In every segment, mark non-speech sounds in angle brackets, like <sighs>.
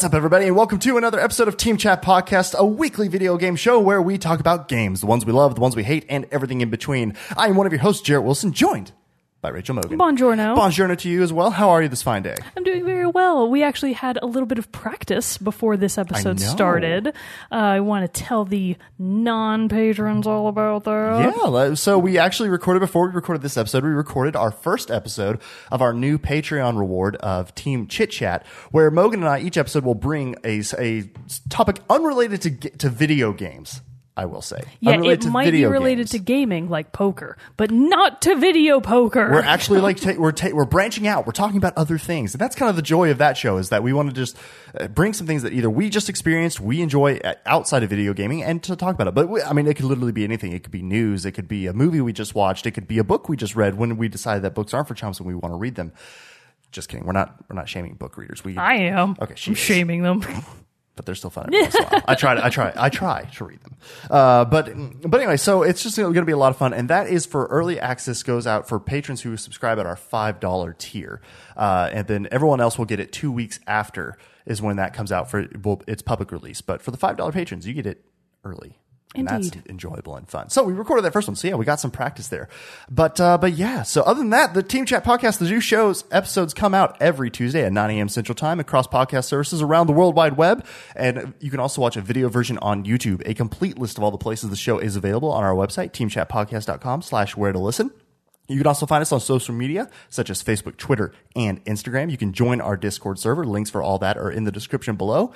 What's up, everybody, and welcome to another episode of Team Chat Podcast, a weekly video game show where we talk about games, the ones we love, the ones we hate, and everything in between. I am one of your hosts, Jarrett Wilson, joined by Rachel Mogan. Buongiorno. Buongiorno to you as well. How are you this fine day? I'm doing very well. We actually had a little bit of practice before this episode know. started. Uh, I want to tell the non patrons all about that. Yeah, so we actually recorded before we recorded this episode. We recorded our first episode of our new Patreon reward of Team Chit Chat, where Mogan and I each episode will bring a, a topic unrelated to to video games. I will say, Yeah, it might be related games. to gaming like poker, but not to video poker. We're actually like <laughs> ta- we're ta- we're branching out. We're talking about other things, and that's kind of the joy of that show is that we want to just uh, bring some things that either we just experienced, we enjoy uh, outside of video gaming, and to talk about it. But we, I mean, it could literally be anything. It could be news. It could be a movie we just watched. It could be a book we just read when we decided that books aren't for chumps and we want to read them. Just kidding. We're not we're not shaming book readers. We I am. Okay, she I'm is. shaming them. <laughs> but they're still fun. Every once in a while. I try. To, I try. I try to read them. Uh, but but anyway, so it's just going to be a lot of fun, and that is for early access. Goes out for patrons who subscribe at our five dollar tier, uh, and then everyone else will get it two weeks after is when that comes out for well, its public release. But for the five dollar patrons, you get it early. And that's enjoyable and fun. So we recorded that first one. So yeah, we got some practice there. But uh, but yeah. So other than that, the Team Chat podcast, the new shows episodes come out every Tuesday at 9 a.m. Central Time across podcast services around the World Wide Web, and you can also watch a video version on YouTube. A complete list of all the places the show is available on our website, teamchatpodcast.com/slash where to listen. You can also find us on social media such as Facebook, Twitter, and Instagram. You can join our Discord server. Links for all that are in the description below.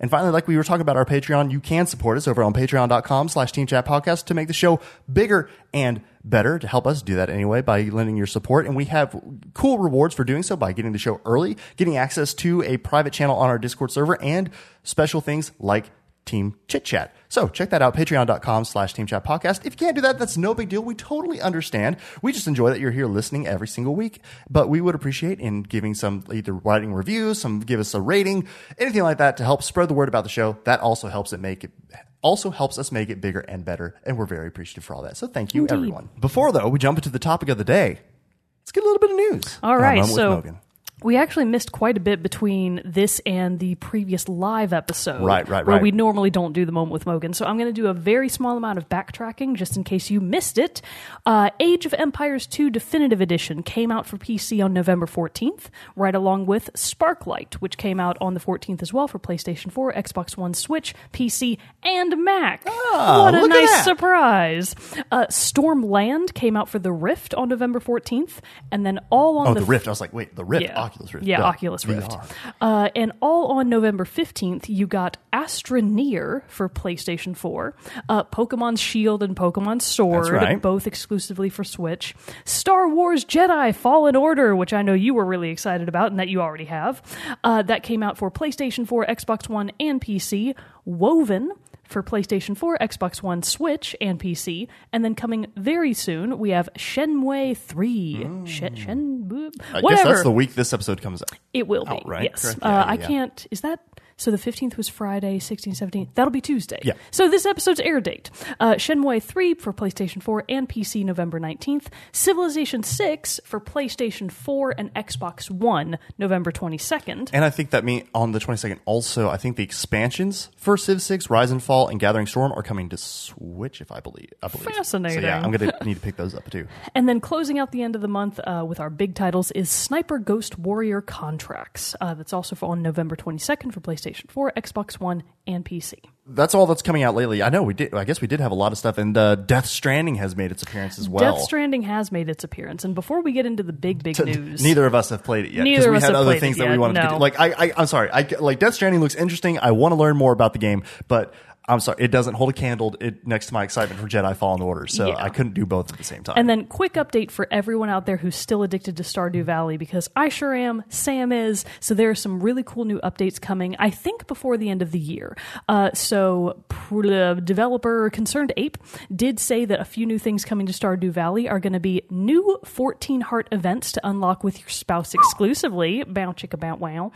And finally, like we were talking about our Patreon, you can support us over on patreon.com slash team chat podcast to make the show bigger and better to help us do that anyway by lending your support. And we have cool rewards for doing so by getting the show early, getting access to a private channel on our Discord server and special things like Team Chit Chat. So check that out, patreon.com slash team chat podcast. If you can't do that, that's no big deal. We totally understand. We just enjoy that you're here listening every single week. But we would appreciate in giving some either writing reviews, some give us a rating, anything like that to help spread the word about the show. That also helps it make it also helps us make it bigger and better. And we're very appreciative for all that. So thank you, Indeed. everyone. Before though, we jump into the topic of the day. Let's get a little bit of news. All right, on a right, Moment with so. We actually missed quite a bit between this and the previous live episode. Right, right, Where right. we normally don't do the moment with Mogan. So I'm going to do a very small amount of backtracking just in case you missed it. Uh, Age of Empires 2 Definitive Edition came out for PC on November 14th, right along with Sparklite, which came out on the 14th as well for PlayStation 4, Xbox One, Switch, PC, and Mac. Oh, what a nice surprise! Uh, Stormland came out for the Rift on November 14th, and then all on Oh, the the Rift. I was like, wait, the Rift, yeah. Oculus Rift. Yeah, Duh. Oculus Rift. Uh, and all on November 15th, you got Astroneer for PlayStation 4, uh, Pokemon Shield and Pokemon Sword, right. both exclusively for Switch, Star Wars Jedi Fallen Order, which I know you were really excited about and that you already have. Uh, that came out for PlayStation 4, Xbox One, and PC. Woven for PlayStation 4, Xbox One, Switch, and PC. And then coming very soon, we have Shenmue 3. Shen, Shen, Mm. I whatever. guess that's the week this episode comes out. It will be. out, right? Yes. Uh, Yeah, I yeah. can't. Is that. So the 15th was Friday, 16th, 17th. That'll be Tuesday. Yeah. So this episode's air date. Uh, Shenmue 3 for PlayStation 4 and PC November 19th. Civilization 6 for PlayStation 4 and Xbox One November 22nd. And I think that mean on the 22nd also, I think the expansions for Civ 6, Rise and Fall, and Gathering Storm are coming to Switch, if I believe. I believe. Fascinating. So yeah, I'm going to need to pick those up too. <laughs> And then closing out the end of the month uh, with our big titles is Sniper Ghost Warrior Contracts. Uh, that's also for on November 22nd for PlayStation 4, Xbox One, and PC. That's all that's coming out lately. I know we did. I guess we did have a lot of stuff, and uh, Death Stranding has made its appearance as well. Death Stranding has made its appearance. And before we get into the big, big news. Neither of us have played it yet Neither of we us had have other played things it that we yet, wanted to get. Like I, I, I'm sorry. I like Death Stranding looks interesting. I want to learn more about the game, but I'm sorry, it doesn't hold a candle it, next to my excitement for Jedi Fallen Order. So Yeah. I couldn't do both at the same time. And then, quick update for everyone out there who's still addicted to Stardew Valley because I sure am, Sam is. So, there are some really cool new updates coming, I think, before the end of the year. Uh, so, pr- uh, developer Concerned Ape did say that a few new things coming to Stardew Valley are going to be new 14 heart events to unlock with your spouse exclusively. Bow chicka bow wow.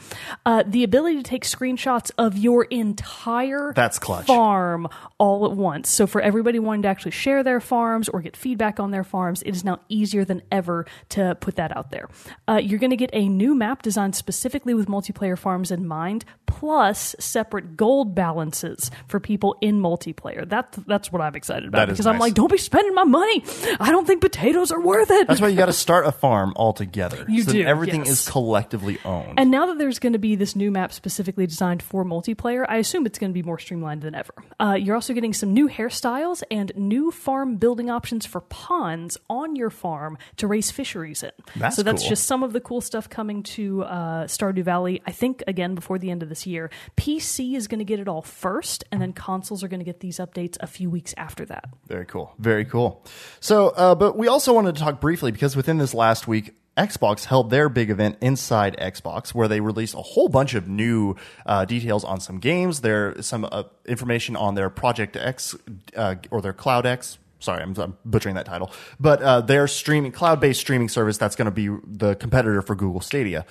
Uh, the ability to take screenshots of your entire That's clutch. farm farm all at once. So for everybody wanting to actually share their farms or get feedback on their farms, it is now easier than ever to put that out there. Uh, you're going to get a new map designed specifically with multiplayer farms in mind, plus separate gold balances for people in multiplayer. That that's what I'm excited about because I'm like, don't be spending my money. I don't think potatoes are worth it. That's why you got to start a farm altogether. You so do, Everything yes. is collectively owned. And now that there's going to be this new map specifically designed for multiplayer, I assume it's going to be more streamlined than ever. Uh, you're also getting some new hairstyles and new farm building options for ponds on your farm to raise fisheries in. That's so that's cool. just some of the cool stuff coming to uh, Stardew Valley. I think again before the end of this year. PC is going to get it all first, and then consoles are going to get these updates a few weeks after that. Very cool. Very cool. So, uh, but we also wanted to talk briefly because within this last week, Xbox held their big event inside Xbox, where they released a whole bunch of new uh, details on some games. There some uh, information on their Project X uh, or their Cloud X. Sorry, I'm, I'm butchering that title, but uh, their streaming cloud-based streaming service that's going to be the competitor for Google Stadia,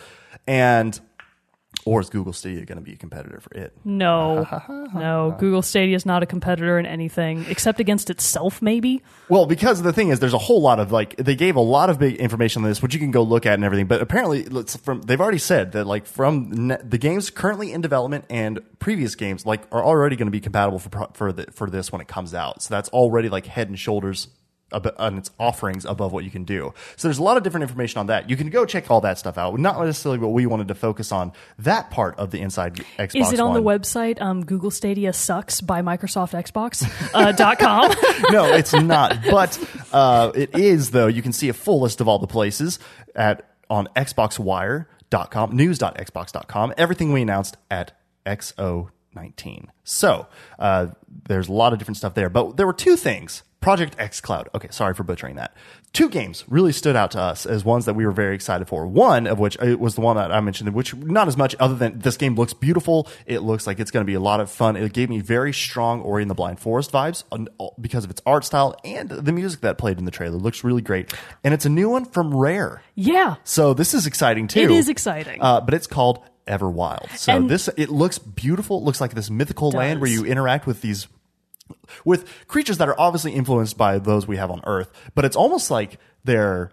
and or is Google Stadia going to be a competitor for it? No, <laughs> no, Google Stadia is not a competitor in anything except against itself, maybe. Well, because the thing is, there's a whole lot of like they gave a lot of big information on this, which you can go look at and everything. But apparently, from they've already said that like from ne- the games currently in development and previous games like are already going to be compatible for pro- for the, for this when it comes out. So that's already like head and shoulders on its offerings above what you can do. So there's a lot of different information on that. You can go check all that stuff out. Not necessarily what we wanted to focus on that part of the inside Xbox. Is it on the website um, Google Stadia sucks by Microsoft Xbox uh, <laughs> dot com? <laughs> no, it's not. But uh, it is though. You can see a full list of all the places at on xboxwire.com, news.xbox.com. Everything we announced at XO19. So uh, there's a lot of different stuff there. But there were two things. Project X Cloud. Okay, sorry for butchering that. Two games really stood out to us as ones that we were very excited for. One of which uh, was the one that I mentioned, which not as much other than this game looks beautiful. It looks like it's going to be a lot of fun. It gave me very strong Ori and the Blind Forest vibes because of its art style and the music that played in the trailer looks really great. And it's a new one from Rare. yeah, So this is exciting too. It is exciting. Uh, but it's called Everwild. So And- this it looks beautiful. It looks like this mythical land where you interact with these with creatures that are obviously influenced by those we have on Earth, but it's almost like they're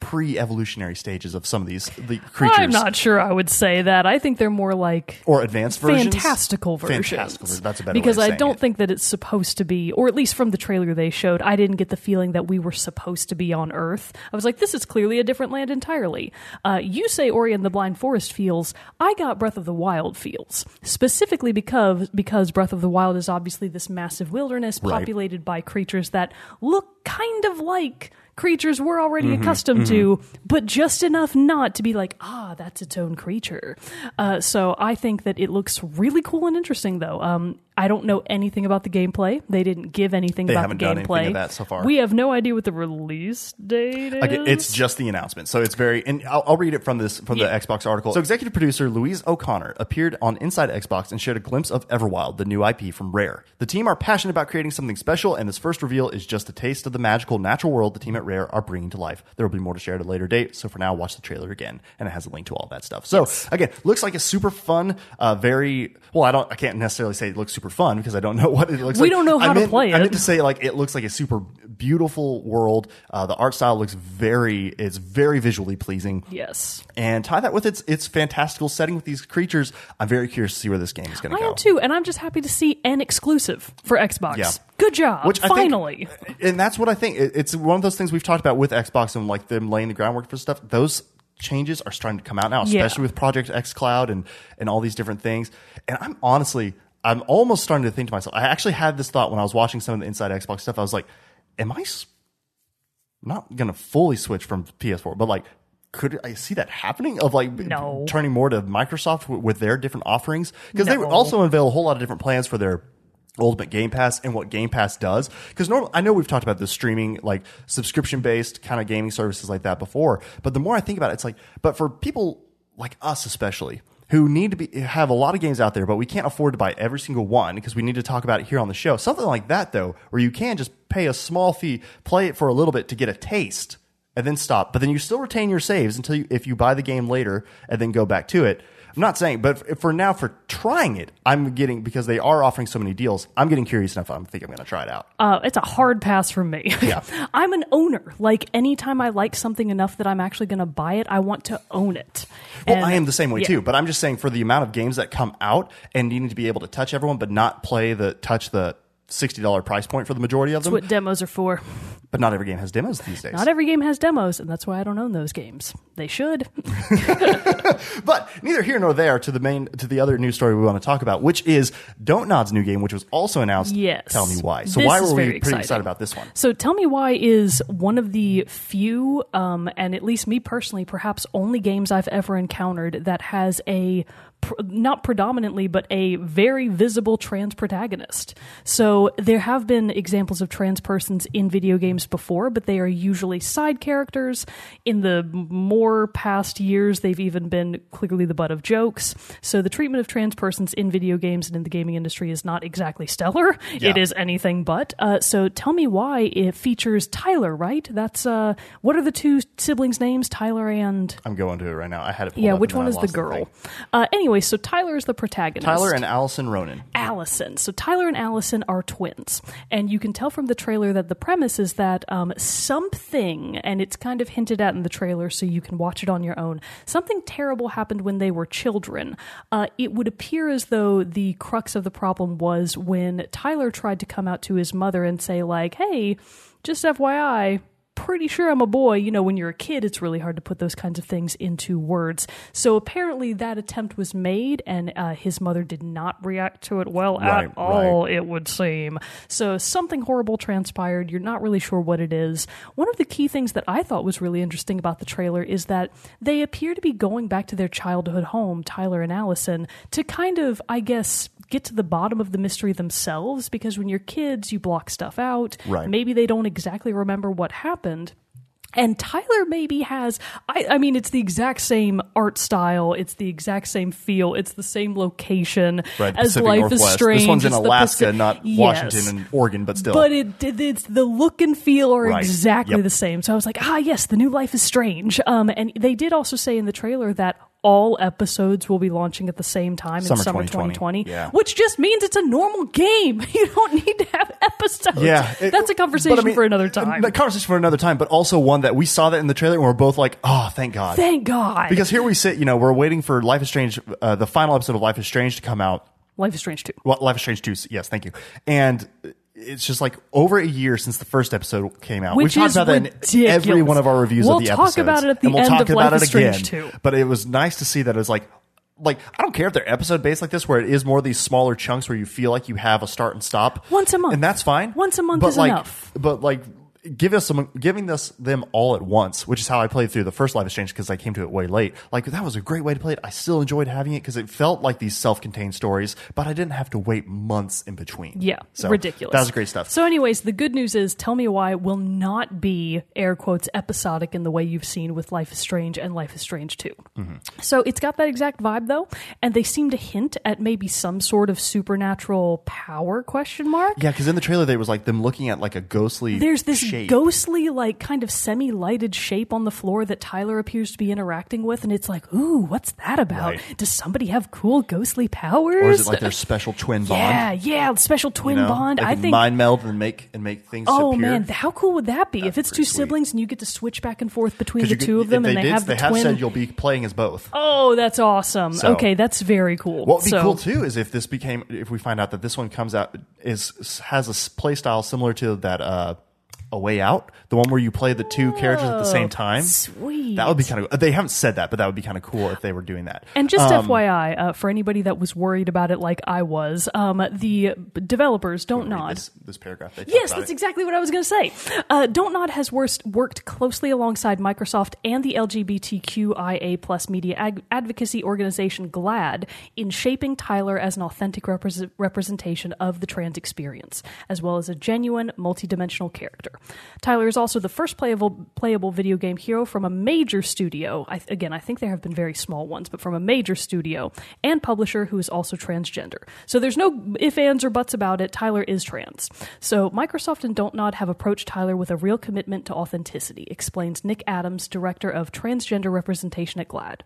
pre-evolutionary stages of some of these the creatures I'm not sure I would say that. I think they're more like or advanced versions. fantastical versions. Fantastical versions. That's a better because I don't it. think that it's supposed to be, or at least from the trailer they showed, I didn't get the feeling that we were supposed to be on Earth. I was like, this is clearly a different land entirely. Uh, you say Ori and the Blind Forest feels. I got Breath of the Wild feels specifically because because Breath of the Wild is obviously this massive wilderness Right. populated by creatures that look kind of like creatures we're already Mm-hmm, accustomed to, but just enough not to be like, ah, that's its own creature. Uh, so I think that it looks really cool and interesting, though. Um, I don't know anything about the gameplay. They didn't give anything They about haven't the done gameplay. anything of that so far. We have no idea what the release date is. Again, it's just the announcement, so it's very. And I'll, I'll read it from this from Yeah. the Xbox article. So, executive producer Louise O'Connor appeared on Inside Xbox and shared a glimpse of Everwild, the new IP from Rare. The team are passionate about creating something special, and this first reveal is just a taste of the magical natural world the team at Rare are bringing to life. There will be more to share at a later date. So, for now, watch the trailer again, and it has a link to all that stuff. So, again, looks like a super fun, uh, very well. I don't. I can't necessarily say it looks super fun because I don't know <laughs> what it looks We like. We don't know I how to meant- play I it. meant to say like it looks like a super beautiful world. Uh, the art style looks very, it's very visually pleasing. yes. And tie that with its its fantastical setting with these creatures. I'm very curious to see where this game is going I to go. am too, and I'm just happy to see an exclusive for Xbox. Yeah. Good job. Which I think- Finally. and that's what I think. It- It's one of those things we've talked about with Xbox and like them laying the groundwork for stuff. Those changes are starting to come out now, Yeah. especially with Project X Cloud and and all these different things. And I'm honestly, I'm almost starting to think to myself. I actually had this thought when I was watching some of the Inside Xbox stuff. I was like, am I not going to fully switch from PS4, but like. Could I see that happening of like No. turning more to Microsoft w- with their different offerings? Because they No. also unveil a whole lot of different plans for their Ultimate Game Pass and what Game Pass does. Because normal, I know we've talked about the streaming, like subscription based kind of gaming services like that before. But the more I think about it, it's like, but for people like us especially who need to be have a lot of games out there, but we can't afford to buy every single one because we need to talk about it here on the show. Something like that though, where you can just pay a small fee, play it for a little bit to get a taste, and then stop. But then you still retain your saves until you, if you buy the game later and then go back to it. I'm not saying, but for now, for trying it, I'm getting because they are offering so many deals. I'm getting curious enough. I'm think I'm going to try it out. Uh, it's a hard pass from me. Yeah. <laughs> I'm an owner. Like anytime I like something enough that I'm actually going to buy it, I want to own it. Well, And- I am the same way yeah. too, but I'm just saying for the amount of games that come out and needing to be able to touch everyone, but not play the touch the sixty dollar price point for the majority of them. That's what demos are for. but not every game has demos these days. Not every game has demos, and that's why I don't own those games. They should. <laughs> But neither here nor there to the main to the other news story we want to talk about, which is Don't Nod's new game, which was also announced. Yes. Tell me why. So This why were we pretty exciting. excited about this one? So Tell Me Why is one of the few, um, and at least me personally, perhaps only games I've ever encountered that has a pr- not predominantly, but a very visible trans protagonist. So there have been examples of trans persons in video games before, but they are usually side characters. In the more past years, they've even been clearly the butt of jokes. So the treatment of trans persons in video games and in the gaming industry is not exactly stellar. Yeah. It is anything but. Uh, so tell me why it features Tyler, right? That's uh, what are the two siblings' names? Tyler and I'm going to it right now. I had it. yeah, which one is the girl? thing. uh, anyway, so Tyler is the protagonist. Tyler and Alyson Ronan. Alyson. So Tyler and Alyson are twins, and you can tell from the trailer that the premise is that um, something, and it's kind of hinted at in the trailer, so you can watch it on your own. Something terrible happened when they were children. Uh, it would appear as though the crux of the problem was when Tyler tried to come out to his mother and say, like, "Hey, just FYI." Pretty sure I'm a boy. You know, when you're a kid, it's really hard to put those kinds of things into words. So apparently, that attempt was made, and uh, his mother did not react to it well Right, at all, it would seem. So something horrible transpired. You're not really sure what it is. One of the key things that I thought was really interesting about the trailer is that they appear to be going back to their childhood home, Tyler and Alyson, to kind of, I guess, get to the bottom of the mystery themselves because when you're kids, you block stuff out. Right. Maybe they don't exactly remember what happened. And Tyler maybe has, I, I mean, it's the exact same art style, it's the exact same feel, it's the same location Right, as Pacific Life Northwest. is Strange. This one's in Alaska, Paci- not Yes. Washington and Oregon, but still. But it, it- it's the look and feel are Right. exactly Yep. the same. So I was like, ah, yes, the new Life is Strange. Um, and they did also say in the trailer that all episodes will be launching at the same time Summer in summer 2020. 2020, Yeah. which just means it's a normal game. <laughs> You don't need to have episodes. yeah, it- that's a conversation I mean, for another time. A conversation for another time, but also one that we saw that in the trailer and we're both like, oh, thank God. Thank God. because here we sit, you know, we're waiting for Life is Strange, uh, the final episode of Life is Strange to come out. Life is Strange too. Well, Life is Strange 2, yes, thank you. And it's just like over a year since the first episode came out. Which is talked about that in every one of our reviews of the episode. We'll talk about it at the and we'll end talk of about Life it again. 2. But it was nice to see that it was like, like I don't care if they're episode based like this, where it is more of these smaller chunks where you feel like you have a start and stop Once a month. and that's fine. Once a month but is like, enough. But like, give us some, giving us them all at once, which is how I played through the first Life is Strange because I came to it way late. Like that was a great way to play it. I still enjoyed having it because it felt like these self-contained stories, but I didn't have to wait months in between. Yeah, so ridiculous. That was great stuff. So, anyways, the good news is Tell Me Why will not be, air quotes, episodic in the way you've seen with Life is Strange and Life is Strange 2. Mm-hmm. So, it's got that exact vibe, though, and they seem to hint at maybe some sort of supernatural power question mark. Yeah, because in the trailer there was like them looking at like a ghostly. There's this shape. ghostly, like, kind of semi lighted shape on the floor that Tyler appears to be interacting with, and it's like, ooh, what's that about? Right. Does somebody have cool ghostly powers? or is it like their special twin bond? Yeah, yeah, special twin you know? bond. I think mind meld and make and make things. Oh appear. man, how cool would that be? if it's two sweet. siblings and you get to switch back and forth between the could- two of them, and they did, have the they have twin. said you'll be playing as both. oh, that's awesome. So- okay, that's very cool. What would be So- cool too is if this became if we find out that this one comes out is has a play style similar to that uh, a way out, the one where you play the two characters at the same time. Sweet. That would be kind of. They haven't said that, but that would be kind of cool if they were doing that. And just Um, FYI, uh, for anybody that was worried about it like I was, um, the developers don't nod. this, this paragraph. They Yes, that's it. exactly what I was going to say. Uh, Don't Nod has worst, worked closely alongside Microsoft and the LGBTQIA plus media ag- advocacy organization GLAAD in shaping Tyler as an authentic repres representation of the trans experience, as well as a genuine, multidimensional character. Tyler is also the first playable playable video game hero from a major studio. I, again, I think there have been very small ones, but from a major studio and publisher who is also transgender. So there's no if, ands, or buts about it. Tyler is trans. So Microsoft and Don't Nod have approached Tyler with a real commitment to authenticity, explains Nick Adams, director of transgender representation at GLAAD.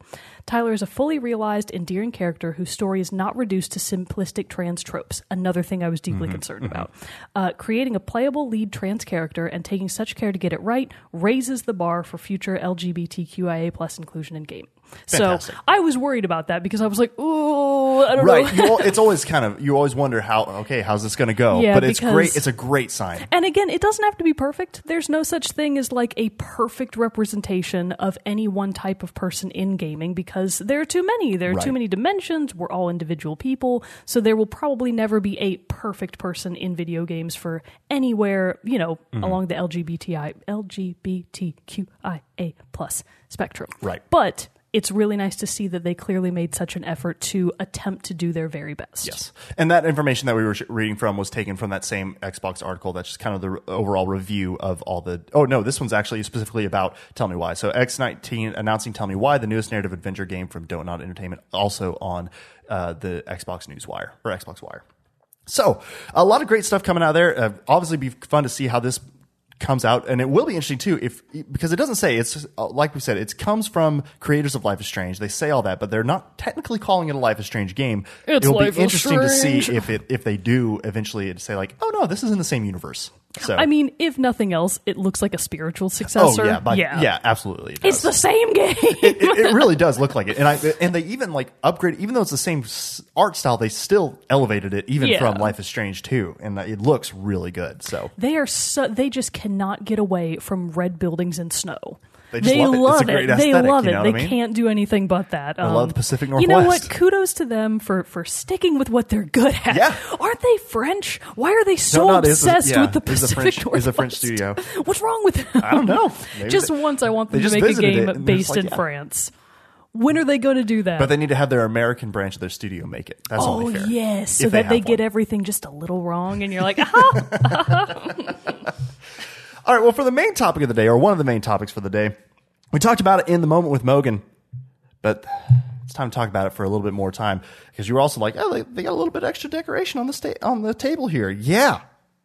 Tyler is a fully realized, endearing character whose story is not reduced to simplistic trans tropes. Another thing I was deeply concerned about. Uh, creating a playable lead trans character and taking such care to get it right raises the bar for future LGBTQIA plus inclusion in gaming. Fantastic. So I was worried about that because I was like, ooh, I don't Right. know. Al- <laughs> it's always kind of you always wonder how okay how's this going to go, Yeah, but it's because- great. It's a great sign. And again, it doesn't have to be perfect. There's no such thing as like a perfect representation of any one type of person in gaming because there are too many. There are too many dimensions. We're all individual people. So there will probably never be a perfect person in video games for anywhere, you know, Mm-hmm. along the LGBTI, LGBTQIA plus spectrum. Right. But it's really nice to see that they clearly made such an effort to attempt to do their very best. Yes. And that information that we were reading from was taken from that same Xbox article. That's just kind of the overall review of all the. Oh, no, this one's actually specifically about Tell Me Why. So X19 announcing Tell Me Why, the newest narrative adventure game from Nod Entertainment, also on uh, the Xbox News Wire or Xbox Wire. So a lot of great stuff coming out there. Uh, obviously, be fun to see how this comes out, and it will be interesting too, if because it doesn't say it's like we said, it comes from creators of Life is Strange. They say all that, but they're not technically calling it a Life is Strange game. It's It'll Life be interesting to see if it if they do eventually say like, oh no, this is in the same universe. So I mean, if nothing else, it looks like a spiritual successor. oh yeah, by, yeah. yeah, absolutely. it It's the same game. it, it really does look like it, and I and they even like upgrade. Even though it's the same art style, they still elevated it even Yeah. from Life is Strange too, and it looks really good. So they are so they just cannot get away from red buildings and snow. They just love it. It's a great They love you it. know they I mean? can't do anything but that. Um, love the Pacific Northwest. You know what? Kudos to them for for sticking with what they're good at. Yeah. Aren't they French? Why are they so No, no, it is obsessed yeah, with the it Pacific French- Northwest? is a French studio. <laughs> What's wrong with them? I don't know. Maybe just they- once, I want them to make a game it, based like, in yeah. France. When are they going to do that? But they need to have their American branch of their studio make it. That's Oh only fair. yes, so If that they have get everything just a little wrong, and you're like, aha. <laughs> <laughs> All right. Well, for the main topic of the day, or one of the main topics for the day, we talked about it in the moment with Mogan, but it's time to talk about it for a little bit more time because you were also like, oh, they, they got a little bit extra decoration on the sta- on the table here. Yeah,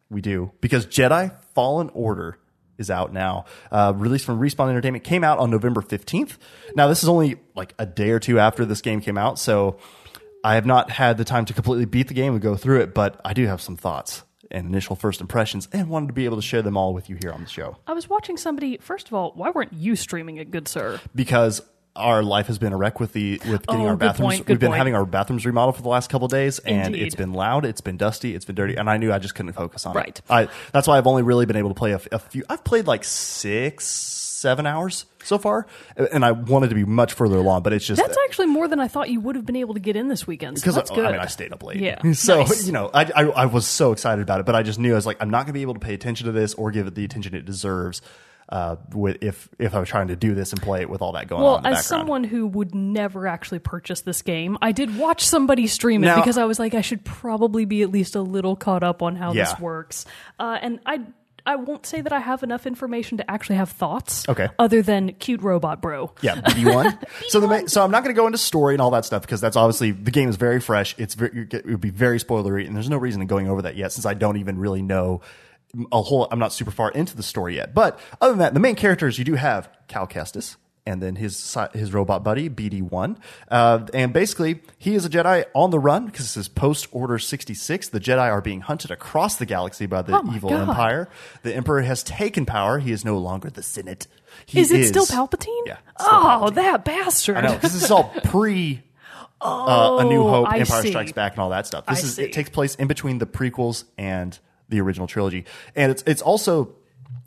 we do because Jedi Fallen Order is out now. Uh, released from Respawn Entertainment, came out on November fifteenth. Now this is only like a day or two after this game came out, so I have not had the time to completely beat the game and go through it, but I do have some thoughts and initial first impressions, and wanted to be able to share them all with you here on the show I was watching somebody. First of all, why weren't you streaming it, good sir? because our life has been a wreck with the with getting Oh, our bathrooms. point, We've been point. having our bathrooms remodeled for the last couple of days, and Indeed. it's been loud, it's been dusty, it's been dirty, and I knew I just couldn't focus on Right. it. Right. that's why I've only really been able to play a, a few. I've played like six, seven hours so far, and I wanted to be much further along, but it's just That's actually more than I thought you would have been able to get in this weekend. So because that's I, good. I mean I stayed up late. Yeah. So Nice. you know I, I I was so excited about it, but I just knew I was like I'm not going to be able to pay attention to this or give it the attention it deserves. Uh, with if if I was trying to do this and play it with all that going on Well, as someone who would never actually purchase this game, I did watch somebody stream it Now- because I was like, I should probably be at least a little caught up on how Yeah. this works. Uh, and I, I won't say that I have enough information to actually have thoughts. Okay. Other than cute robot bro. Yeah, one. <laughs> so the so I'm not going to go into story and all that stuff because that's obviously the game is very fresh. It's very, it would be very spoilery, and there's no reason in going over that yet since I don't even really know a whole. I'm not super far into the story yet. But other than that, the main characters you do have Cal Kestis and then his his robot buddy BD one, uh, and basically he is a Jedi on the run because this is post Order 66. The Jedi are being hunted across the galaxy by the Oh evil God. Empire. The Emperor has taken power. He is no longer the Senate. He Is it still Palpatine? Yeah. still Oh, Palpatine. that bastard. I know because this is all pre <laughs> uh, A New Hope, Oh, I Empire see. Strikes Back, and all that stuff. This I is see. it takes place in between the prequels and the original trilogy, and it's it's also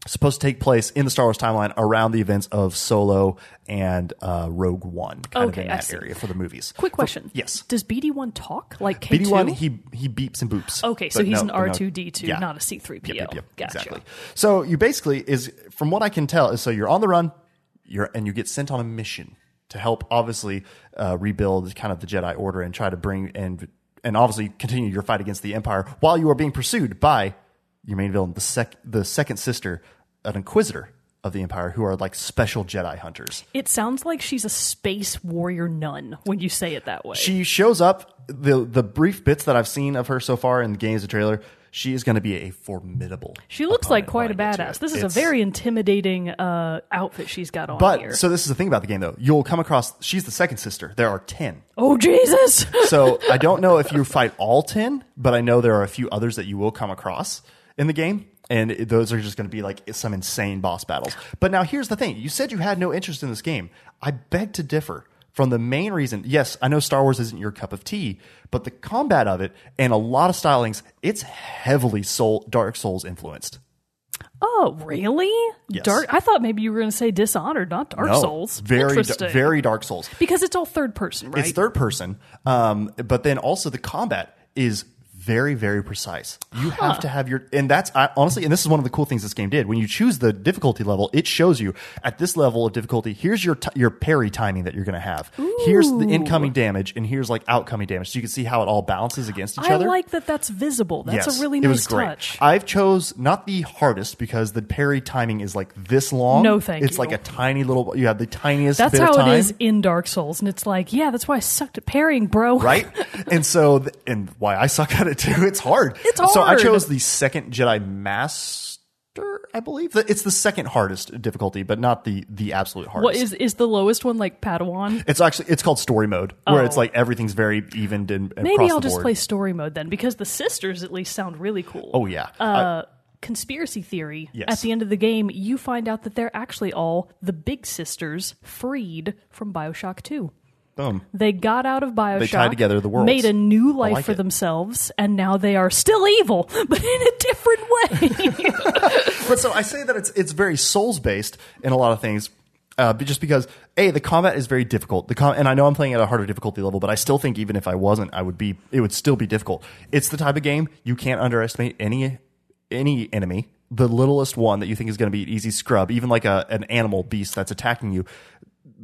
supposed to take place in the Star Wars timeline around the events of Solo and uh, Rogue One, kind Okay, of in I that see. area for the movies. Quick question. yes. Does BD1 talk like K2? BD one, he he beeps and boops. Okay, so he's no- an R2D2, not a C3PO. Yep, yep, yep. Gotcha. Exactly. So you basically is from what I can tell is so you're on the run, you're and you get sent on a mission to help obviously uh, rebuild kind of the Jedi Order and try to bring and and obviously continue your fight against the Empire while you are being pursued by your main villain, the sec, the second sister, an inquisitor of the Empire, who are like special Jedi hunters. It sounds like she's a space warrior nun when you say it that way. She shows up. the The brief bits that I've seen of her so far in the games, the trailer, she is going to be a formidable. She looks like quite a when I get to badass. This is a very intimidating uh, outfit she's got on But here. so this is the thing about the game, though. You'll come across. She's the second sister. There are ten. oh Jesus! So I don't know if you <laughs> fight all 10, but I know there are a few others that you will come across in the game. And those are just going to be like some insane boss battles. But now here's the thing you said you had no interest in this game. I beg to differ from the main reason. Yes, I know Star Wars isn't your cup of tea, but the combat of it and a lot of stylings, it's heavily soul, Dark Souls influenced. oh really? Yes. Dark. I thought maybe you were going to say Dishonored, not Dark No, Souls. Very, Interesting. very Dark Souls. because it's all third person, right? It's third person, um, but then also the combat is very, very precise. You have to have your, and that's I, honestly, and this is one of the cool things this game did. When you choose the difficulty level, it shows you at this level of difficulty. Here's your t- your parry timing that you're going to have. Here's the incoming damage, and here's like outcoming damage. So you can see how it all balances against each I other. I like that. That's visible. That's Yes, a really it was great. touch. I've chose not the hardest because the parry timing is like this long. No, thank It's you. like a tiny little. You have the tiniest. That's bit how of time. it is in Dark Souls, and it's like, yeah, that's why I sucked at parrying, bro. right? <laughs> and so, and why I suck at it <laughs> too. It's hard. It's hard. So I chose the second Jedi Master. I believe it's the second hardest difficulty, but not the the absolute hardest. What is is the lowest one like Padawan? It's actually it's called story mode, where Oh. it's like everything's very evened and and Maybe I'll just play story mode then, because the sisters at least sound really cool. Oh yeah, uh, conspiracy theory. Yes. At the end of the game, you find out that they're actually all the big sisters freed from Bioshock 2. Boom. They got out of Bioshock. They tied together the worlds. Made a new life like for it. themselves, and now they are still evil, <laughs> but in a different way. <laughs> But so I say that it's it's very souls based in a lot of things, uh, but just because a the combat is very difficult. The com- and I know I'm playing at a harder difficulty level, but I still think even if I wasn't, I would be. It would still be difficult. It's the type of game you can't underestimate any any enemy. The littlest one that you think is going to be an easy scrub, even like a an animal beast that's attacking you.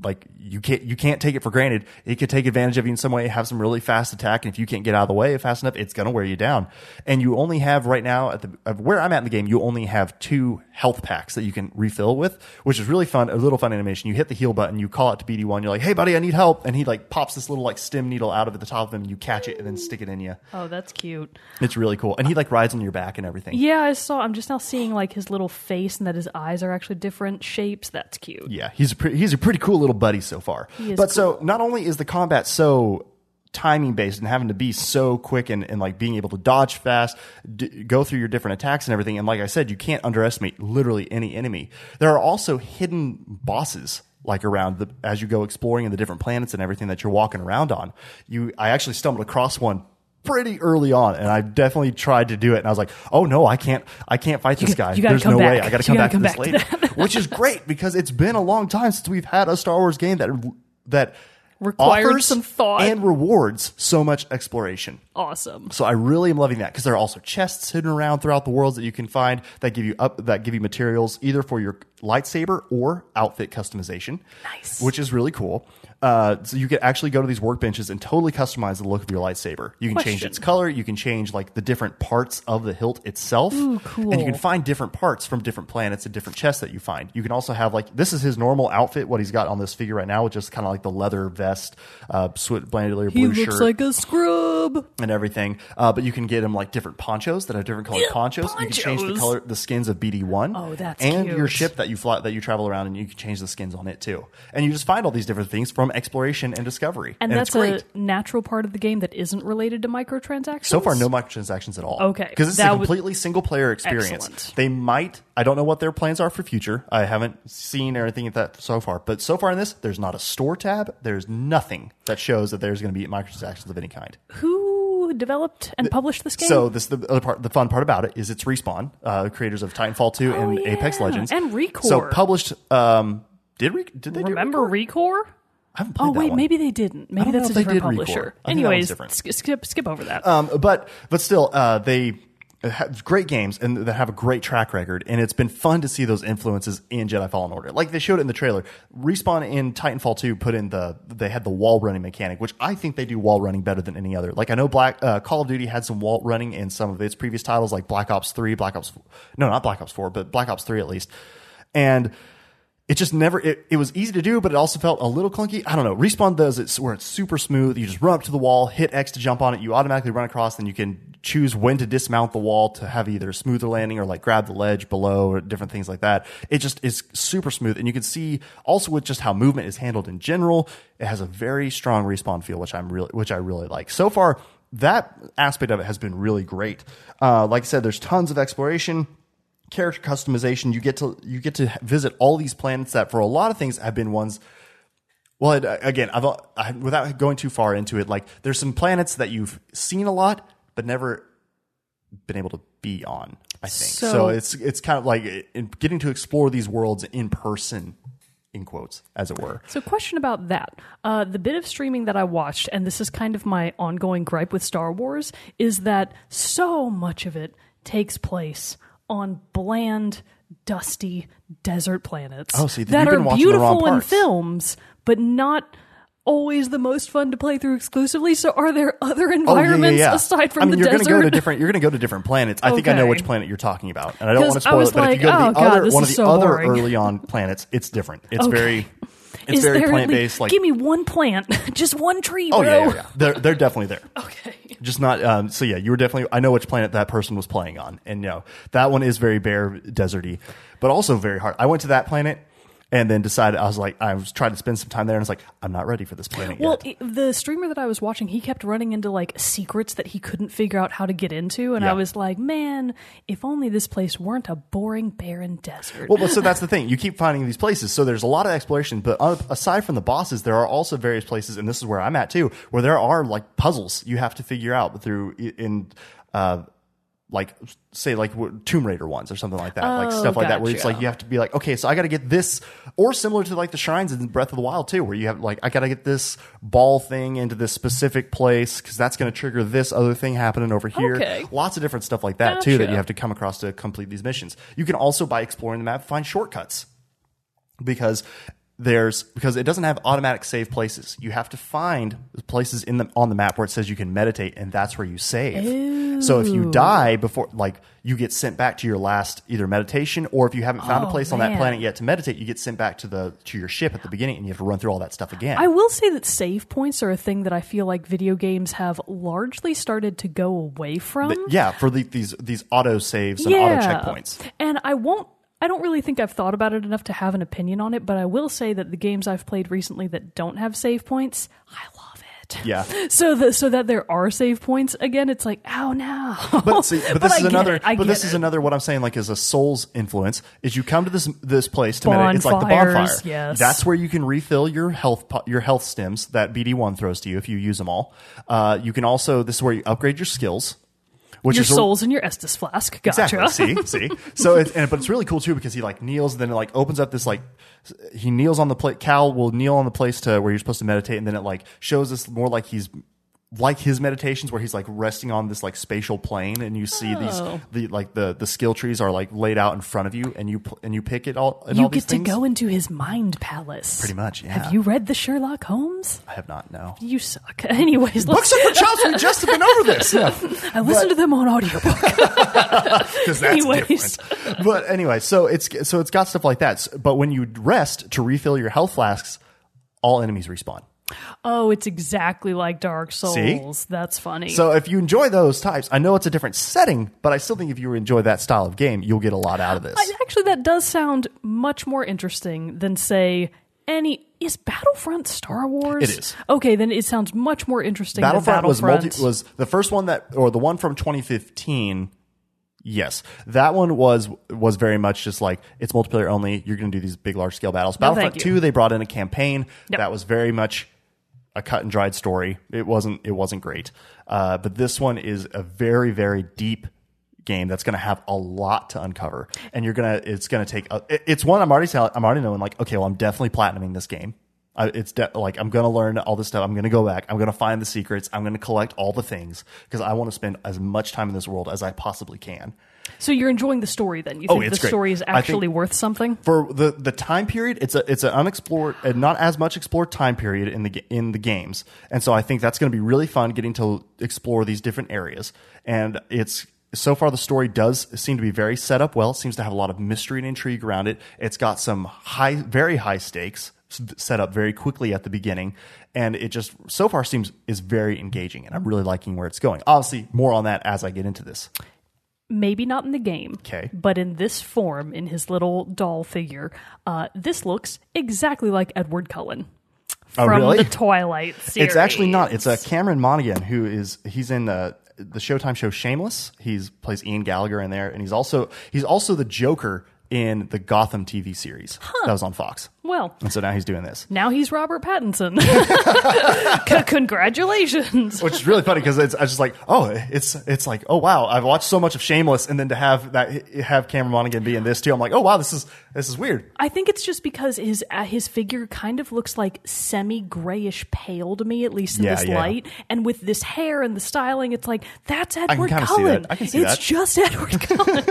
Like you can't you can't take it for granted. It could take advantage of you in some way, have some really fast attack, and if you can't get out of the way fast enough, it's gonna wear you down. And you only have right now at the of where I'm at in the game, you only have two health packs that you can refill with, which is really fun. A little fun animation. You hit the heal button, you call it to BD one, you're like, "Hey buddy, I need help," and he like pops this little like stem needle out of the top of him, and you catch it and then stick it in you. oh, that's cute. It's really cool, and he like rides on your back and everything. Yeah, I saw. I'm just now seeing like his little face and that his eyes are actually different shapes. That's cute. Yeah, he's a pretty, he's a pretty cool little buddy so far. But so not only is the combat so timing based and having to be so quick and, and like being able to dodge fast, d- go through your different attacks and everything. And like I said, you can't underestimate literally any enemy. There are also hidden bosses like around the as you go exploring in the different planets and everything that you're walking around on. You, I actually stumbled across one pretty early on and I definitely tried to do it and I was like, "Oh no, I can't I can't fight this guy. There's no way. I got to come back come to back this to later." <laughs> Which is great because it's been a long time since we've had a Star Wars game that that Required offers some thought. and rewards so much exploration. Awesome. So I really am loving that because there are also chests hidden around throughout the worlds that you can find that give you up that give you materials either for your lightsaber or outfit customization. Nice. which is really cool. Uh, so you can actually go to these workbenches and totally customize the look of your lightsaber. You can change its color. You can change like the different parts of the hilt itself. Ooh, cool. And you can find different parts from different planets and different chests that you find. You can also have like this is his normal outfit, what he's got on this figure right now, which is kind of like the leather vest, uh, sweat bandolier He blue looks shirt like a scrub. and everything. Uh, but you can get him like different ponchos that have different colored Yeah, ponchos. You can change the color, the skins of BD one. Oh, that's and cute. your ship that you fly that you travel around, and you can change the skins on it too. And you just find all these different things from exploration and discovery, And, it's that's a natural part of the game that isn't related to microtransactions. So far, no microtransactions at all. Okay, because it's a completely single player experience. Excellent. They might. I don't know what their plans are for future. I haven't seen anything at that so far. But so far in this, there's not a store tab. There's nothing that shows that there's going to be microtransactions of any kind. Who developed and published this game? So this the other part. The fun part about it is it's respawn, uh, creators of Titanfall two and Oh, yeah. Apex Legends, And Recore. So published. Um, did Re- did they do remember Recore? Recore? I haven't played Oh that wait, one. maybe they didn't. Maybe that's a different publisher. I think that one's Anyways, different. sk- skip skip over that. Um, but but still, uh, they have great games and that have a great track record, and it's been fun to see those influences in Jedi Fallen Order. Like they showed it in the trailer. Respawn in Titanfall 2 put in the they had the wall running mechanic, which I think they do wall running better than any other. Like I know Black uh, Call of Duty had some wall running in some of its previous titles, like Black Ops 3, Black Ops no, not Black Ops 4, but Black Ops 3 at least, and it just never it, it was easy to do but it also felt a little clunky. I don't know. Respawn does it where it's super smooth. You just run up to the wall hit x to jump on it. You automatically run across then you can choose when to dismount the wall to have either a smoother landing or like grab the ledge below or different things like that. It just is super smooth. And you can see also with just how movement is handled in general it has a very strong respawn feel which i'm really which i really like. So far that aspect of it has been really great. Uh, like i said there's tons of exploration character customization you get to you get to visit all these planets that for a lot of things have been ones well it, again I've, I, without going too far into it like there's some planets that you've seen a lot but never been able to be on i think so, So- it's it's kind of like in, getting to explore these worlds in person in quotes as it were So, question about that. Uh, the bit of streaming that I watched, and this is kind of my ongoing gripe with Star Wars, is that so much of it takes place on bland, dusty desert planets Oh, see, that are watching the wrong beautiful in films, but not always the most fun to play through exclusively. So, are there other Oh, environments aside from I mean, the you're desert? gonna go to different. You're gonna go to different planets. I think I know which planet you're talking about, and I don't want to spoil it. But if you go to oh, the God, other one of the so other boring. early on <laughs> planets, it's different. It's Okay. very, it's is very plant based. Like, give me one plant, <laughs> just one tree, oh bro. yeah, yeah, yeah, they're they're definitely there. Okay. Just not. Um, so yeah, you were definitely. I know which planet that person was playing on, and no, that one is very bare, deserty, but also very hard. I went to that planet. And then decided I was like I was trying to spend some time there, and I was like I'm not ready for this planet Well, yet. i- the streamer that I was watching, he kept running into like secrets that he couldn't figure out how to get into, and Yeah. I was like, man, if only this place weren't a boring, barren desert. Well, so that's the thing. You keep finding these places. So there's a lot of exploration, but uh, aside from the bosses, there are also various places, and this is where I'm at too, where there are like puzzles you have to figure out through in, uh, like say like Tomb Raider ones or something like that, like Oh, stuff like that, where it's like oh, you have to be like, okay, so I got to get this, or similar to like the shrines in Breath of the Wild too, where you have like I got to get this ball thing into this specific place because that's going to trigger this other thing happening over here. Okay. Lots of different stuff like that too that you have to come across to complete these missions. You can also by exploring the map find shortcuts because there's because it doesn't have automatic save places. You have to find places in the on the map where it says you can meditate, and that's where you save. So if you die before, like you get sent back to your last either meditation, or if you haven't found a Oh, place on that planet yet to meditate, you get sent back to the to your ship at the beginning, and you have to run through all that stuff again. I will say that save points are a thing that I feel like video games have largely started to go away from. yeah, for the, these these auto saves and auto checkpoints. And I won't. I don't really think I've thought about it enough to have an opinion on it, but I will say that the games I've played recently that don't have save points, I love it. Yeah. <laughs> So that so that there are save points again, it's like, oh no. But see, <laughs> but this I is another. it. But this get is another. What I'm saying, like, is a soul's influence. Is you come to this this place to meditate. It's like the Bonfires, bonfire. yes. That's where you can refill your health your health stims that BD one throws to you if you use them all. Uh, you can also. This is where you upgrade your skills. Which your is a- souls in your Estus flask. Gotcha. Exactly. See, <laughs> see. So, it's, and but it's really cool too because he like kneels, and then it like opens up this like he kneels on the plate. Cal will kneel on the place to where you're supposed to meditate, and then it like shows us more like he's like his meditations where he's like resting on this like spatial plane, and you see Oh. these the like the the skill trees are like laid out in front of you, and you and you pick it all. And You all these get to go into his mind palace. Pretty much, yeah. Have you read the Sherlock Holmes? I have not. No. You suck. <laughs> Anyways, Books let's, for chops. We just have been over this. Yeah. <laughs> I listened to them on audiobook. <laughs> because that's Anyways. different. But anyway, so it's so it's got stuff like that. But when you rest to refill your health flasks, all enemies respawn. Oh, it's exactly like Dark Souls. That's funny. So if you enjoy those types, I know it's a different setting, but I still think if you enjoy that style of game, you'll get a lot out of this. I- actually, that does sound much more interesting than say any. Is Battlefront Star Wars? It is. Okay, then it sounds much more interesting. Battlefront, than was Battlefront multi was the first one that or the one from 2015. Yes, that one was was very much just like it's multiplayer only. You're going to do these big, large scale battles. No, Battlefront. Two, they brought in a campaign Yep. that was very much a cut and dried story. It wasn't it wasn't great, uh, but this one is a very very deep game that's going to have a lot to uncover, and you're gonna it's going to take. A, it- it's one I'm already I'm already knowing like okay, well I'm definitely platinuming this game. I, it's de- like I'm gonna learn all this stuff. I'm gonna go back. I'm gonna find the secrets. I'm gonna collect all the things because I want to spend as much time in this world as I possibly can. So you're enjoying the story then? You Oh, think it's the great. story is actually worth something? for the the time period it's a it's an unexplored and not as much explored time period in the in the games and so i think that's going to be really fun getting to explore these different areas and it's so far the story does seem to be very set up well it seems to have a lot of mystery and intrigue around it it's got some high very high stakes set up very quickly at the beginning and it just so far seems is very engaging and i'm really liking where it's going obviously more on that as i get into this Maybe not in the game. 'Kay. But in this form, in his little doll figure, uh, this looks exactly like Edward Cullen Oh, from really? the Twilight series. <laughs> It's actually not. It's a Cameron Monaghan who is he's in the the Showtime show Shameless. He's plays Ian Gallagher in there, and he's also he's also the Joker in the Gotham TV series that was on Fox. Well, And so now he's doing this, now he's Robert Pattinson. <laughs> <laughs> C- Congratulations. which is really funny because it's I was just like, oh, it's it's like, oh wow, I've watched so much of Shameless, and then to have that have Cameron Monaghan be in this too, I'm like, oh wow, this is this is weird. I think it's just because his uh, his figure kind of looks like semi grayish pale to me, at least in Yeah, this yeah. light. And with this hair and the styling, it's like that's Edward see Cullen. I can see it's that. just <laughs> Edward Cullen.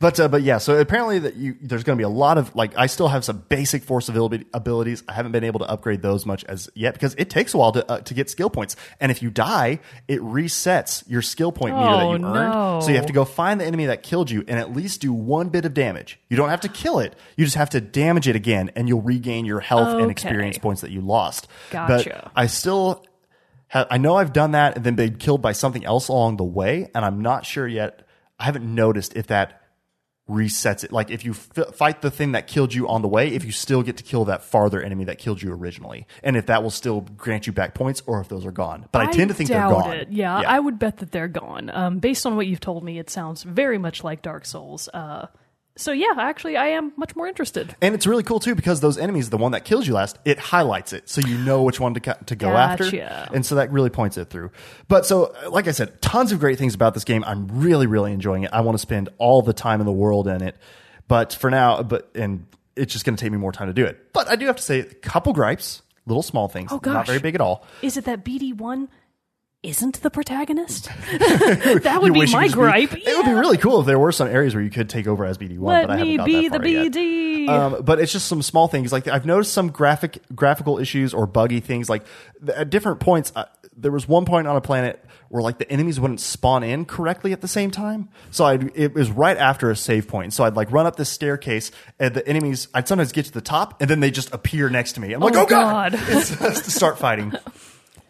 But uh, but yeah, so apparently that you there's going to be a lot of like I still have some basic force ability, abilities. I haven't been able to upgrade those much as yet because it takes a while to uh, to get skill points. And if you die, it resets your skill point meter that Oh, you earned. no. So you have to go find the enemy that killed you and at least do one bit of damage. You don't have to kill it. You just have to damage it again, and you'll regain your health and experience points that you lost. Gotcha. But I still have, I know I've done that and then been killed by something else along the way, and I'm not sure yet. I haven't noticed if that resets it. Like if you f- fight the thing that killed you on the way, if you still get to kill that farther enemy that killed you originally, and if that will still grant you back points or if those are gone. But I, tend to think they're gone. It. Yeah, I would bet that they're gone. Um, based on what you've told me, it sounds very much like Dark Souls. Uh, so yeah, actually, I am much more interested. And it's really cool too because those enemies, the one that kills you last, it highlights it so you know which one to ca- to go after, Gotcha. and so that really points it through. But so, like I said, tons of great things about this game. I'm really, really enjoying it. I want to spend all the time in the world in it. But for now, but and it's just going to take me more time to do it. But I do have to say, a couple gripes, little small things, Oh, not very big at all. Is it that BD one isn't the protagonist? <laughs> that would be my gripe. Be, It would be really cool if there were some areas where you could take over as BD one. Let but I haven't me got be that the far yet. BD. Um, but it's just some small things. Like I've noticed some graphic graphical issues or buggy things. Like th- at different points, uh, there was one point on a planet where like the enemies wouldn't spawn in correctly at the same time. So I'd, it was right after a save point. So I'd like run up this staircase, and the enemies. I'd sometimes get to the top, and then they just appear next to me. I'm like, Oh, oh god, God. <laughs> it's, it's to start fighting. <laughs>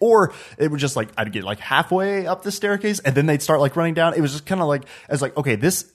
Or it would just like I'd get like halfway up the staircase and then they'd start like running down. It was just kind of like I was like, okay, this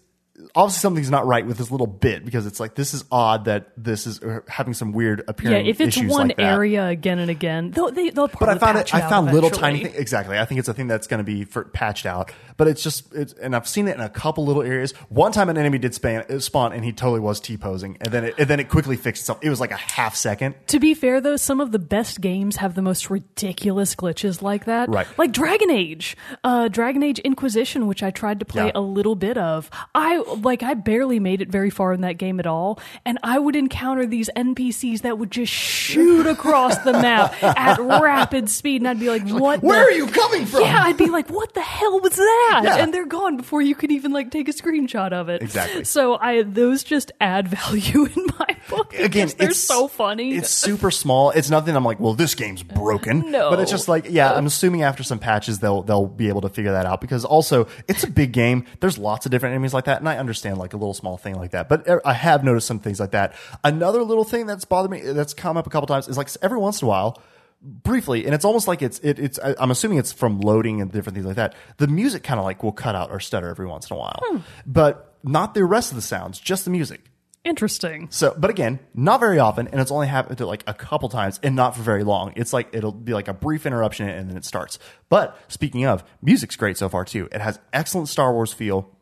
obviously something's not right with this little bit because it's like this is odd that this is having some weird appearing. yeah, if it's one like area again and again, they'll they, they'll But I found it. I found little tiny things. Exactly. I think it's a thing that's going to be for, patched out. But it's just, it's, and I've seen it in a couple little areas. One time, an enemy did span, uh, spawn, and he totally was t posing, and then it, and then it quickly fixed itself. It was like a half second. To be fair, though, some of the best games have the most ridiculous glitches like that. Right. Like Dragon Age, uh, Dragon Age Inquisition, which I tried to play Yeah. a little bit of. I like I barely made it very far in that game at all, and I would encounter these NPCs that would just shoot across the map at rapid speed, and I'd be like, "What? Where the- are you coming from? Yeah, I'd be like, "What the hell was that?" Yeah. And they're gone before you could even like take a screenshot of it. Exactly. So I those just add <laughs> value in my book. again, they're it's so funny. It's super small. It's nothing. I'm like, well, this game's broken. <laughs> No. but it's just like, yeah. I'm assuming after some patches, they'll they'll be able to figure that out because also it's a big game. There's lots of different enemies like that, and I understand like a little small thing like that. But er, I have noticed some things like that. Another little thing that's bothered me that's come up a couple times is like every once in a while. Briefly, and it's almost like it's it, it's. I- I'm assuming it's from loading and different things like that. The music kind of like will cut out or stutter every once in a while, but not the rest of the sounds, just the music. Interesting. So, but again, not very often, and it's only happened to like a couple times, and not for very long. It's like it'll be like a brief interruption, and then it starts. But speaking of, music's great so far too. It has excellent Star Wars feel.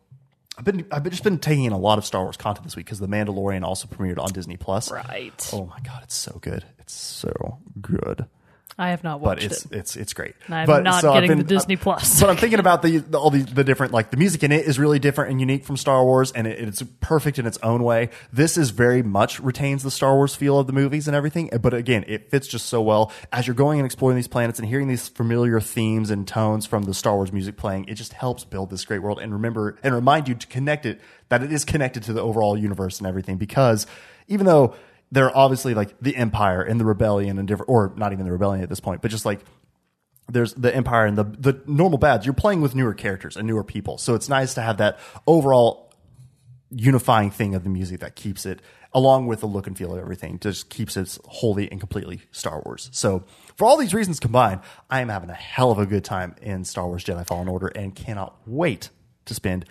I've been I've been just been taking in a lot of Star Wars content this week because The Mandalorian also premiered on Disney Plus. Right. Oh my god, it's so good! It's so good. I have not but watched it's it. it's it's great. I'm but, not so getting been- the Disney uh, Plus. But I'm thinking about the, <laughs> the all the, the different like the music in it is really different and unique from Star Wars, and it, it's perfect in its own way. This is very much retains the Star Wars feel of the movies and everything, but again, it fits just so well as you're going and exploring these planets and hearing these familiar themes and tones from the Star Wars music playing. It just helps build this great world and remember and remind you to connect it that it is connected to the overall universe and everything because even though they're obviously like the Empire and the Rebellion and different, or not even the Rebellion at this point, but just like there's the Empire and the the normal bads. You're playing with newer characters and newer people, so it's nice to have that overall unifying thing of the music that keeps it, along with the look and feel of everything, just keeps it wholly and completely Star Wars. So for all these reasons combined, I am having a hell of a good time in Star Wars Jedi Fallen Order and cannot wait to spend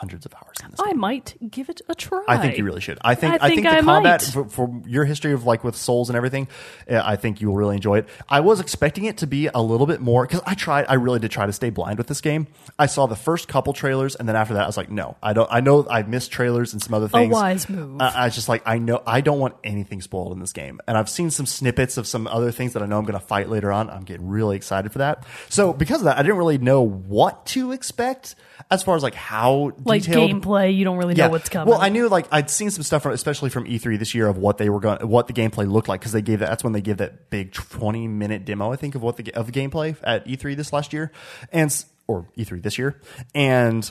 hundreds of hours in this. I might give it a try. I think you really should. I think I I think, think the I combat for, for your history of like with souls and everything, uh, I think you will really enjoy it. I was expecting it to be a little bit more because I tried. I really did try to stay blind with this game. I saw the first couple trailers, and then after that, I was like, no, I don't. I know I missed trailers and some other things. wise move. I, I was just like, I know I don't want anything spoiled in this game, and I've seen some snippets of some other things that I know I'm going to fight later on. I'm getting really excited for that. So because of that, I didn't really know what to expect as far as like how like detailed gameplay, you don't really know what's coming. well, I knew like I'd seen some stuff, from, especially from E3 this year, of what they were going, what the gameplay looked like, because they gave that. That's when they gave that big 20 minute demo, I think, of what the of the gameplay at E3 this last year, and or E3 this year, and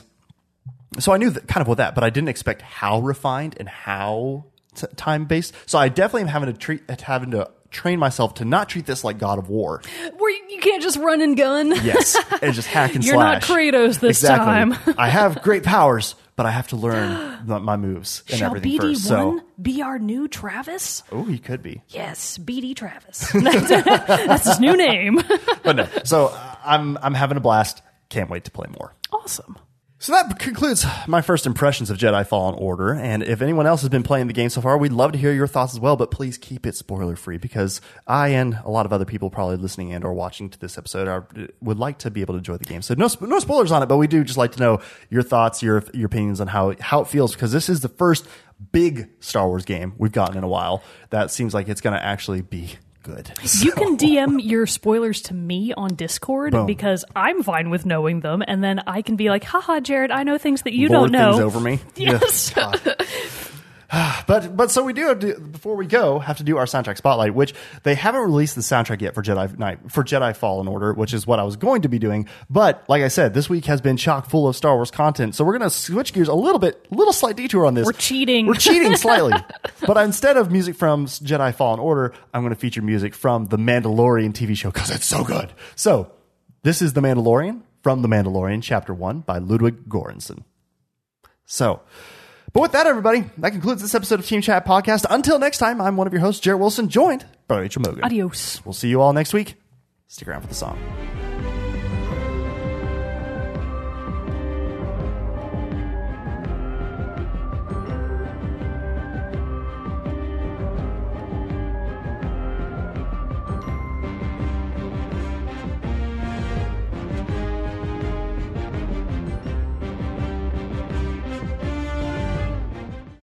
so I knew that, kind of what that, but I didn't expect how refined and how t- time based. So I definitely am having to treat having to train myself to not treat this like God of War. Where you, can't just run and gun. Yes, <laughs> and just hack and You're not slash. Kratos this exactly. time. I <laughs> have great powers, but I have to learn my- my moves and Shall everything BD1 first. So, be our new Travis? oh, he could be. Yes, BD Travis. <laughs> That's his new name. but no. So uh, I'm I'm having a blast. Can't wait to play more. awesome. So that concludes my first impressions of Jedi Fallen Order. And if anyone else has been playing the game so far, we'd love to hear your thoughts as well. But please keep it spoiler free because I and a lot of other people probably listening and or watching to this episode are, would like to be able to enjoy the game. So no no spoilers on it, but we do just like to know your thoughts, your your opinions on how how it feels because this is the first big Star Wars game we've gotten in a while that seems like it's going to actually be good. You can DM your spoilers to me on Discord Boom. because I'm fine with knowing them, and then I can be like, haha, Jared, I know things that you Lord don't know. over me. <laughs> Yes. <laughs> <sighs> But but so we do have to before we go have to do our soundtrack spotlight, which they haven't released the soundtrack yet for Jedi Knight for Jedi Fallen Order, which is what I was going to be doing. But like I said, this week has been chock full of Star Wars content, so we're gonna switch gears a little bit, a little slight detour on this. We're cheating. We're cheating <laughs> slightly, but instead of music from Jedi Fallen Order, I'm going to feature music from the Mandalorian TV show because it's so good. So this is the Mandalorian from the Mandalorian, Chapter One by Ludwig Göransson. So, but with that, everybody, that concludes this episode of Team Chat Podcast. Until next time, I'm one of your hosts, Jared Wilson, joined by Rachel Mogan. Adios. We'll see you all next week. Stick around for the song.